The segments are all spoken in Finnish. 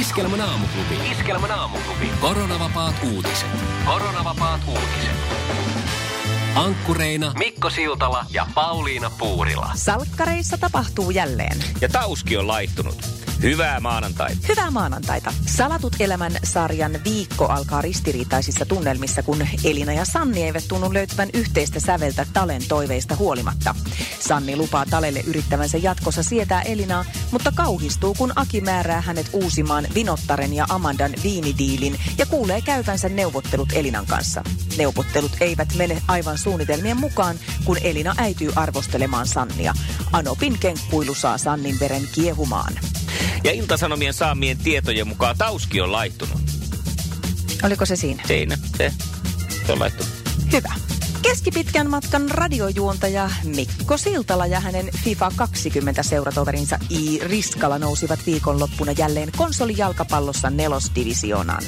Iskelmän aamuklubi. Iskelmän aamuklubi. Koronavapaat uutiset. Koronavapaat uutiset. Ankkureina Mikko Siltala ja Pauliina Puurila. Salkkareissa tapahtuu jälleen. Ja Tauski on laittunut. Hyvää maanantaita. Hyvää maanantaita. Salatut elämän sarjan viikko alkaa ristiriitaisissa tunnelmissa, kun Elina ja Sanni eivät tunnu löytävän yhteistä säveltä Talen toiveista huolimatta. Sanni lupaa Talelle yrittävänsä jatkossa sietää Elinaa, mutta kauhistuu, kun Aki määrää hänet uusimaan Vinottaren ja Amandan viinidiilin ja kuulee käyvänsä neuvottelut Elinan kanssa. Neuvottelut eivät mene aivan suunnitelmien mukaan, kun Elina äityy arvostelemaan Sannia. Anopin kenkkuilu saa Sannin veren kiehumaan. Ja Iltasanomien saamien tietojen mukaan Tauski on laittunut. Oliko se siinä? Siinä, se. Se on laittunut. Hyvä. Keskipitkän matkan radiojuontaja Mikko Siltala ja hänen FIFA 20 seuratoverinsa I. Riskala nousivat viikonloppuna jälleen konsolijalkapallossa nelosdivisioonaan.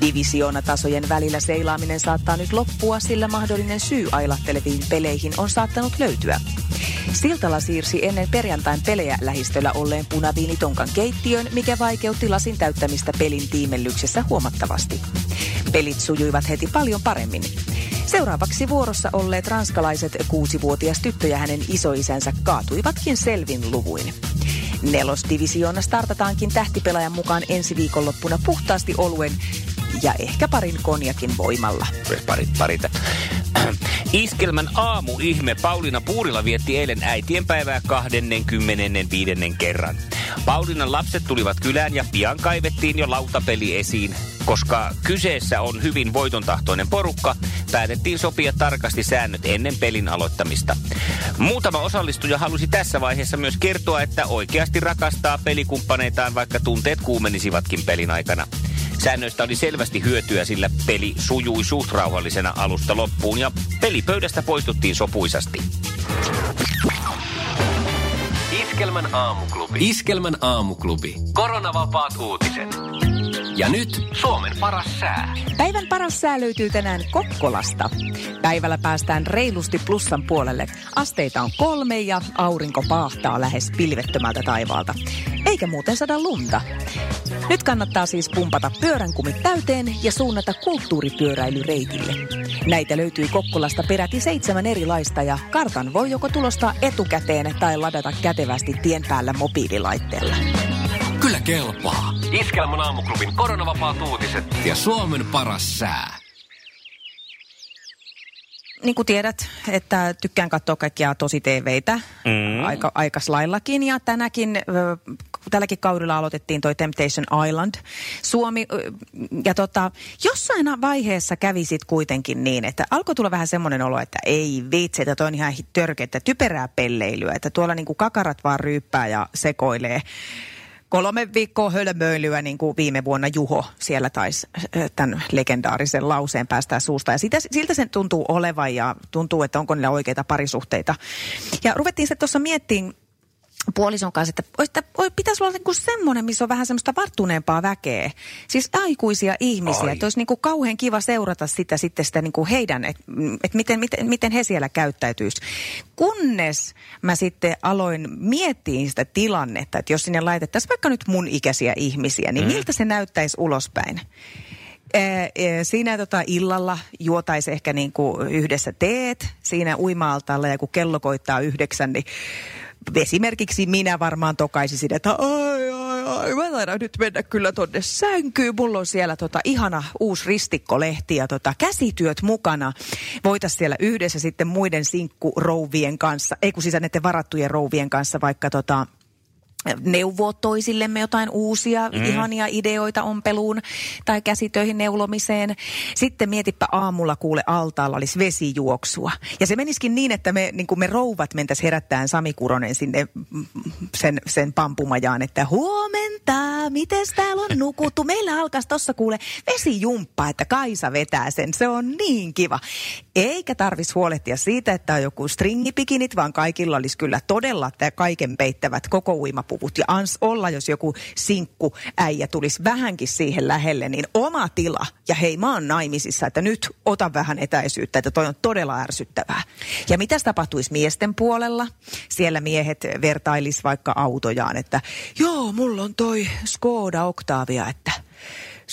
Divisioonatasojen välillä seilaaminen saattaa nyt loppua, sillä mahdollinen syy ailahteleviin peleihin on saattanut löytyä. Siltala siirsi ennen perjantain pelejä lähistöllä olleen punaviinitonkan keittiön, mikä vaikeutti lasin täyttämistä pelin tiimellyksessä huomattavasti. Pelit sujuivat heti paljon paremmin. Seuraavaksi vuorossa olleet ranskalaiset kuusivuotias tyttö ja hänen isoisänsä kaatuivatkin selvin luvuin. Nelosdivisioona startataankin tähtipelaajan mukaan ensi viikonloppuna puhtaasti oluen ja ehkä parin konjakin voimalla. Pari, parita. Iskelmän aamuihme Pauliina Puurila vietti eilen äitienpäivää 25. kerran. Paulinan lapset tulivat kylään ja pian kaivettiin jo lautapeli esiin. Koska kyseessä on hyvin voitontahtoinen porukka, päätettiin sopia tarkasti säännöt ennen pelin aloittamista. Muutama osallistuja halusi tässä vaiheessa myös kertoa, että oikeasti rakastaa pelikumppaneitaan, vaikka tunteet kuumenisivatkin pelin aikana. Säännöistä oli selvästi hyötyä, sillä peli sujui suht rauhallisena alusta loppuun ja pelipöydästä poistuttiin sopuisasti. Iskelmän aamuklubi. Iskelmän aamuklubi. Koronavapaat uutiset. Ja nyt Suomen paras sää. Päivän paras sää löytyy tänään Kokkolasta. Päivällä päästään reilusti plussan puolelle. Asteita on kolme ja aurinko paahtaa lähes pilvettömältä taivaalta. Eikä muuten sada lunta. Nyt kannattaa siis pumpata pyöränkumit täyteen ja suunnata kulttuuripyöräilyreitille. Näitä löytyy Kokkolasta peräti seitsemän erilaista ja kartan voi joko tulostaa etukäteen tai ladata kätevästi tien päällä mobiililaitteella. Kyllä kelpaa. Iskelmän aamuklubin koronavapaat uutiset ja Suomen paras sää. Niin kuin tiedät, että tykkään katsoa kaikkia tosi TVitä mm. aika, aikaslaillakin. Ja tänäkin, tälläkin kaudella aloitettiin toi Temptation Island Suomi. Ja tota, jossain vaiheessa kävi sit kuitenkin niin, että alkoi tulla vähän semmoinen olo, että ei vitsi, että toi on ihan törkeä, typerää pelleilyä. Että tuolla niinku kakarat vaan ryyppää ja sekoilee kolme viikkoa hölmöilyä, niin kuin viime vuonna Juho siellä taisi tämän legendaarisen lauseen päästää suusta. Ja sitä, siltä sen tuntuu olevan ja tuntuu, että onko niillä oikeita parisuhteita. Ja ruvettiin se tuossa miettimään puolison kanssa, että, että pitäisi olla niinku semmoinen, missä on vähän semmoista varttuneempaa väkeä. Siis aikuisia ihmisiä. Että olisi niinku kauhean kiva seurata sitä sitten sitä niinku heidän, että et miten, miten, miten he siellä käyttäytyisi. Kunnes mä sitten aloin miettiä sitä tilannetta, että jos sinne laitettaisiin vaikka nyt mun ikäisiä ihmisiä, niin mm. miltä se näyttäisi ulospäin? Siinä tota illalla juotaisi ehkä niin kuin yhdessä teet siinä uima ja kun kello koittaa yhdeksän, niin esimerkiksi minä varmaan tokaisisin, että ai, ai, ai, mä taidan nyt mennä kyllä tonne sänkyyn. Mulla on siellä tota ihana uusi ristikkolehti ja tota käsityöt mukana. Voitaisiin siellä yhdessä sitten muiden sinkkurouvien kanssa, ei kun siis näiden varattujen rouvien kanssa vaikka tota neuvoa toisillemme jotain uusia mm. ihania ideoita ompeluun tai käsitöihin neulomiseen. Sitten mietipä aamulla kuule altaalla olisi vesijuoksua. Ja se menisikin niin, että me, niin me rouvat mentäisi herättäen Sami Kuronen sinne sen, sen pampumajaan, että huomenta, miten täällä on nukuttu? Meillä alkaisi tuossa kuule vesijumppa, että Kaisa vetää sen. Se on niin kiva. Eikä tarvis huolehtia siitä, että on joku stringipikinit, vaan kaikilla olisi kyllä todella tämä kaiken peittävät koko uimapuvut. Ja ans olla, jos joku sinkku äijä tulisi vähänkin siihen lähelle, niin oma tila. Ja hei, mä oon naimisissa, että nyt ota vähän etäisyyttä, että toi on todella ärsyttävää. Ja mitä tapahtuisi miesten puolella? Siellä miehet vertailis vaikka autojaan, että joo, mulla on toi Skoda Octavia, että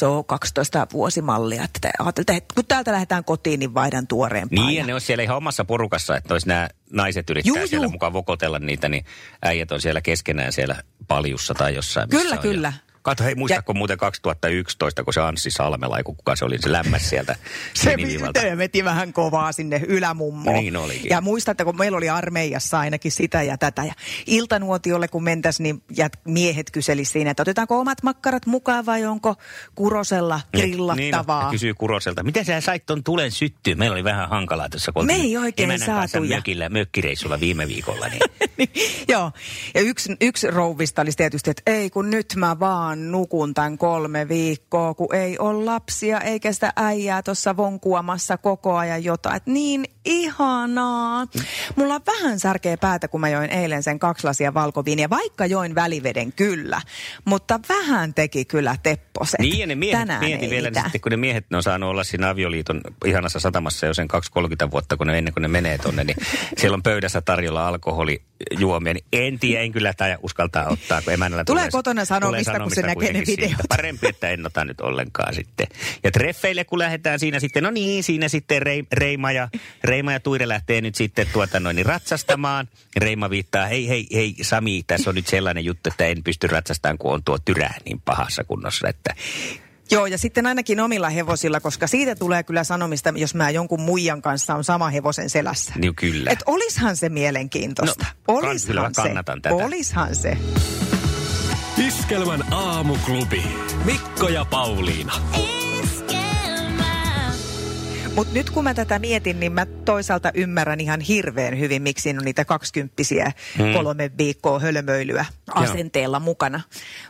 se on 12 vuosimallia. Että ajattelin, että kun täältä lähdetään kotiin, niin vaihdan tuoreen Niin, ja ne on siellä ihan omassa porukassa, että olisi nämä naiset yrittää juu, siellä juu. mukaan vokotella niitä, niin äijät on siellä keskenään siellä paljussa tai jossain. Kyllä, kyllä. Ja Kato, hei, muistatko ja... muuten 2011, kun se Anssi Salmela, kun kuka se oli, se lämmäs sieltä Se veti vähän kovaa sinne ylämummoon. Niin olikin. Ja muistatte, kun meillä oli armeijassa ainakin sitä ja tätä. Ja iltanuotiolle, kun mentäisiin, niin ja miehet kyseli siinä, että otetaanko omat makkarat mukaan vai onko Kurosella grillattavaa. Niin, no, kysyy Kuroselta, miten sä sait ton tulen syttyä? Meillä oli vähän hankalaa tässä, kun Me ei oikein saatu. Mökillä, mökkireissulla viime viikolla. Niin. Joo, ja yksi, yksi rouvista oli tietysti, että ei kun nyt mä vaan vaan nukun tämän kolme viikkoa, kun ei ole lapsia eikä sitä äijää tuossa vonkuamassa koko ajan jotain. Et niin ihanaa. Mulla on vähän särkeä päätä, kun mä join eilen sen kaksi lasia valkoviiniä, vaikka join väliveden kyllä. Mutta vähän teki kyllä tepposet. Niin ja ne miehet, Tänään mieti vielä niin sitten, kun ne miehet ne on saanut olla siinä avioliiton ihanassa satamassa jo sen 2-30 vuotta, kun ne, ennen kuin ne menee tonne, niin siellä on pöydässä tarjolla alkoholijuomia, niin en tiedä, en kyllä tämä uskaltaa ottaa, kun emännällä tulee, tulee kotona sanomista, kun se näkee ne videot. Siitä. Parempi, että en ota nyt ollenkaan sitten. Ja treffeille, kun lähdetään siinä sitten, no niin, siinä sitten Reima ja Reima ja Tuire lähtee nyt sitten tuota noin niin ratsastamaan. Reima viittaa, hei hei hei Sami, tässä on nyt sellainen juttu, että en pysty ratsastamaan, kun on tuo tyrää niin pahassa kunnossa, että Joo, ja sitten ainakin omilla hevosilla, koska siitä tulee kyllä sanomista, jos mä jonkun muijan kanssa on sama hevosen selässä. Niin kyllä. Että olishan se mielenkiintoista. No, olishan se. Kannatan tätä. Olishan se. Iskelmän aamuklubi. Mikko ja Pauliina. Mutta nyt kun mä tätä mietin, niin mä toisaalta ymmärrän ihan hirveän hyvin, miksi on niitä kaksikymppisiä hmm. kolme viikkoa hölmöilyä asenteella Joo. mukana.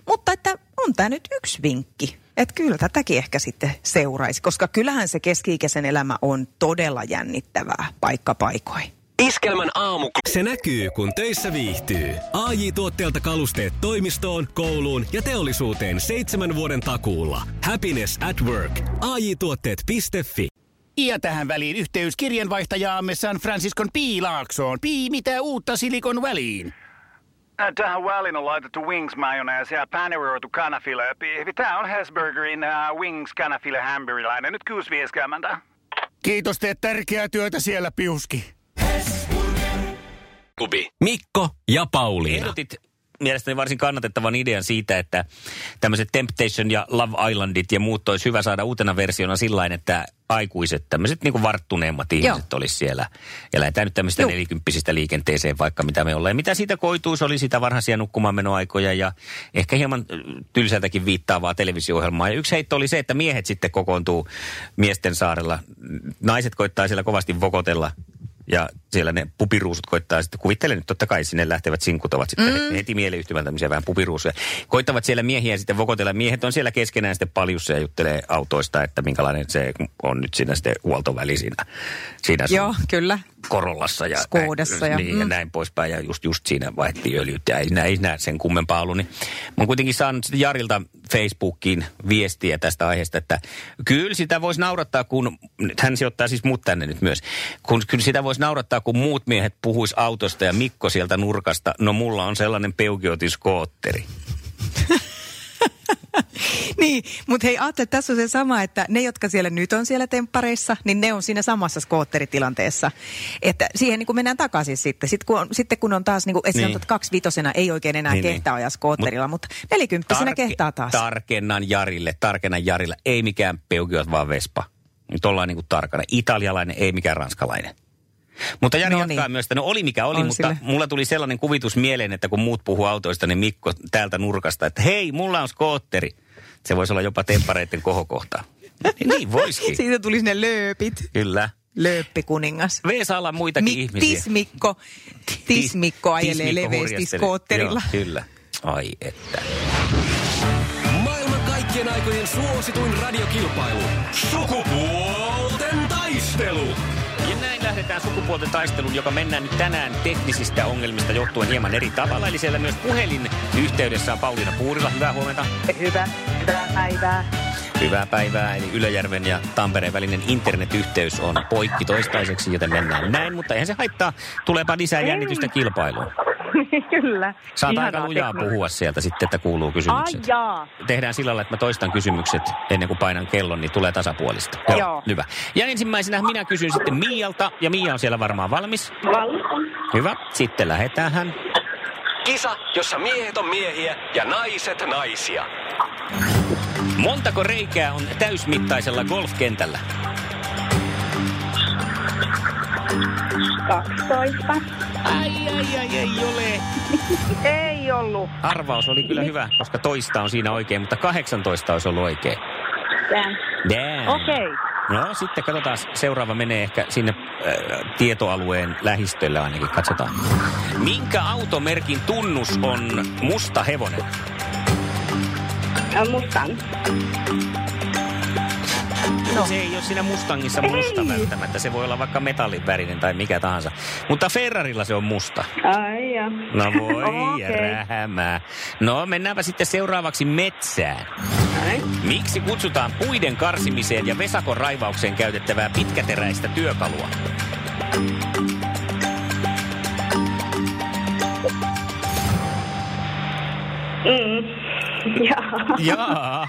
Mutta että on tämä nyt yksi vinkki. Että kyllä tätäkin ehkä sitten seuraisi, koska kyllähän se keski-ikäisen elämä on todella jännittävää paikka paikoin. Iskelmän aamu. Se näkyy, kun töissä viihtyy. ai tuotteelta kalusteet toimistoon, kouluun ja teollisuuteen seitsemän vuoden takuulla. Happiness at work. ai tuotteetfi Ja tähän väliin yhteys kirjanvaihtajaamme San Franciscon Piilaaksoon. Pii, mitä uutta Silikon väliin? Tähän väliin on laitettu wings mayonnaise ja paneroitu kanafila. Tämä on Hesburgerin uh, wings kanafila hamburilainen. Nyt 6.50. Kiitos, teet tärkeää työtä siellä, Piuski. Klubi. Mikko ja Pauliina. Ehdotit mielestäni varsin kannatettavan idean siitä, että tämmöiset Temptation ja Love Islandit ja muut olisi hyvä saada uutena versiona sillä että aikuiset, tämmöiset niin kuin varttuneemmat ihmiset Joo. olisi siellä. Ja lähdetään nyt tämmöistä nelikymppisistä liikenteeseen vaikka mitä me ollaan. Ja mitä siitä koituu, se oli sitä varhaisia nukkumaanmenoaikoja ja ehkä hieman tylsältäkin viittaavaa televisio-ohjelmaa. Ja yksi heitto oli se, että miehet sitten kokoontuu miesten saarella. Naiset koittaa siellä kovasti vokotella ja siellä ne pupiruusut koittaa sitten, kuvittelen nyt totta kai sinne lähtevät sinkut ovat sitten mm. heti mieleyhtymään tämmöisiä vähän pupiruusuja. Koittavat siellä miehiä sitten vokotella. Miehet on siellä keskenään sitten paljussa ja juttelee autoista, että minkälainen se on nyt siinä sitten huoltoväli siinä. siinä Joo, kyllä. Korollassa ja, Skoodassa ja, niin, mm. ja näin poispäin. Ja just, just siinä vaihdettiin öljyt ja ei, ei näe sen kummempaa ollut. Niin mä oon kuitenkin saanut sitten Jarilta Facebookiin viestiä tästä aiheesta, että kyllä sitä voisi naurattaa, kun, hän sijoittaa siis mut tänne nyt myös, kun kyllä sitä voisi naurattaa, kun muut miehet puhuis autosta ja Mikko sieltä nurkasta, no mulla on sellainen peukiotiskootteri. niin, mutta hei ajattele, tässä on se sama, että ne, jotka siellä nyt on siellä temppareissa, niin ne on siinä samassa skootteritilanteessa. Että siihen niin kuin mennään takaisin sitten. Sitten kun on, sitten kun on taas, niin kuin, niin. että kaksi vitosena ei oikein enää niin, niin. kehtaa ajaa skootterilla, Mut, mutta nelikymppisenä tarke, kehtaa taas. Tarkennan Jarille, tarkennan Jarille, ei mikään peukiot, vaan Vespa. Nyt ollaan niin kuin tarkana. Italialainen, ei mikään ranskalainen. Mutta Jari No jatkaa niin. myös, että no oli mikä oli, On mutta sille. mulla tuli sellainen kuvitus mieleen, että kun muut puhuu autoista, niin Mikko täältä nurkasta, että hei, mulla on skootteri. Se voisi olla jopa tempareiden kohokohta. Niin, niin voisikin, Siitä tuli sinne lööpit. kyllä. Lööppikuningas. Veesalla muitakin Mi- ihmisiä. Tismikko, Tismikko ajelee Tismikko leveästi skootterilla. Joo, kyllä. Ai että. Maailman kaikkien aikojen suosituin radiokilpailu. Sukupuolten taistelu. Lähdetään sukupuolten taisteluun, joka mennään nyt tänään teknisistä ongelmista johtuen hieman eri tavalla. Eli siellä myös puhelin yhteydessä on Pauliina Puurila. Hyvää huomenta. Hyvä, hyvää päivää. Hyvää päivää, eli Ylöjärven ja Tampereen välinen internetyhteys on poikki toistaiseksi, joten mennään näin, mutta eihän se haittaa. Tuleepa lisää jännitystä kilpailuun. Kyllä. Saat aika lujaa tekniikkaa. puhua sieltä sitten, että kuuluu Ai kysymykset. jaa. Tehdään sillä lailla, että mä toistan kysymykset ennen kuin painan kellon, niin tulee tasapuolista. Joo. Hyvä. Ja ensimmäisenä minä kysyn sitten Mialta, ja Mia on siellä varmaan valmis. Valmis. Hyvä. Sitten lähetään hän. Kisa, jossa miehet on miehiä ja naiset naisia. Montako reikää on täysmittaisella golfkentällä? 12. Ai, ai, ai, ei ole. Ei ollut. Arvaus oli kyllä hyvä, koska toista on siinä oikein, mutta 18 olisi ollut oikein. Damn. Damn. Okei. No sitten katsotaan, seuraava menee ehkä sinne äh, tietoalueen lähistölle ainakin, katsotaan. Minkä automerkin tunnus on musta hevonen? Okay. No. Se ei ole siinä Mustangissa musta Ei. välttämättä, se voi olla vaikka metallin värinen tai mikä tahansa. Mutta Ferrarilla se on musta. Ai ja. No voi okay. rähämää. No mennäänpä sitten seuraavaksi metsään. Näin. Miksi kutsutaan puiden karsimiseen ja vesakon raivaukseen käytettävää pitkäteräistä työkalua? Mm. Jaa. Jaa.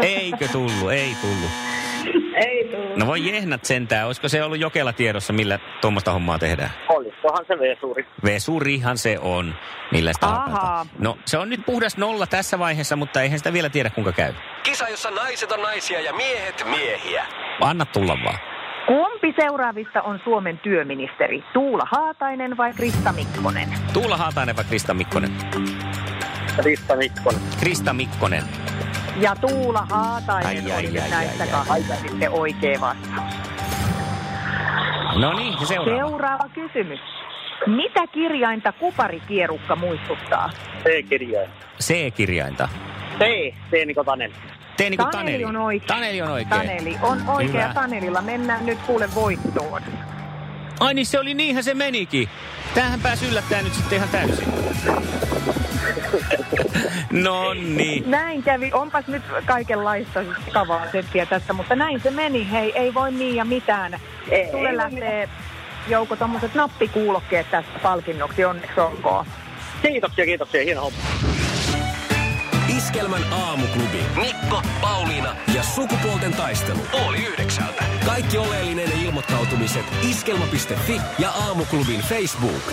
Eikö tullut? Ei tullut. Ei tullut. No voi jehnat sentään. Olisiko se ollut jokella tiedossa, millä tuommoista hommaa tehdään? Olisikohan se vesuri? Vesurihan se on. Millä sitä Ahaa. No se on nyt puhdas nolla tässä vaiheessa, mutta eihän sitä vielä tiedä kuinka käy. Kisa, jossa naiset on naisia ja miehet miehiä. Anna tulla vaan. Kumpi seuraavista on Suomen työministeri? Tuula Haatainen vai Krista Mikkonen? Tuula Haatainen vai Krista Mikkonen? Riista Mikkonen. Krista Mikkonen. Ja Tuula Haatainen Ai, ai, oli ai, näistä ai, kahdesta sitten oikea vastaus. No niin, ja seuraava. Seuraava kysymys. Mitä kirjainta kuparikierukka muistuttaa? C-kirjain. C-kirjainta. C. C. Niko Taneli. Tee niin kuin Taneli Taneli. on oikein. Taneli on oikein. Taneli on oikea. Hyvä. Tanelilla mennään nyt kuule voittoon. Ai niin se oli, niinhän se menikin. Tämähän pääsi yllättäen nyt sitten ihan täysin. No niin. Näin kävi. Onpas nyt kaikenlaista kavaa settiä tästä, mutta näin se meni. Hei, ei voi niin ja mitään. Ei, Sulle ei lähtee Jouko tommoset nappikuulokkeet tästä palkinnoksi. Onneksi olkoon. Kiitoksia, kiitoksia. Hieno homma. Iskelmän aamuklubi. Mikko, Pauliina ja sukupuolten taistelu. Oli yhdeksältä. Kaikki oleellinen ilmoittautumiset iskelma.fi ja aamuklubin Facebook.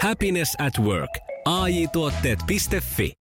Happiness at work. AJ-tuotteet.fi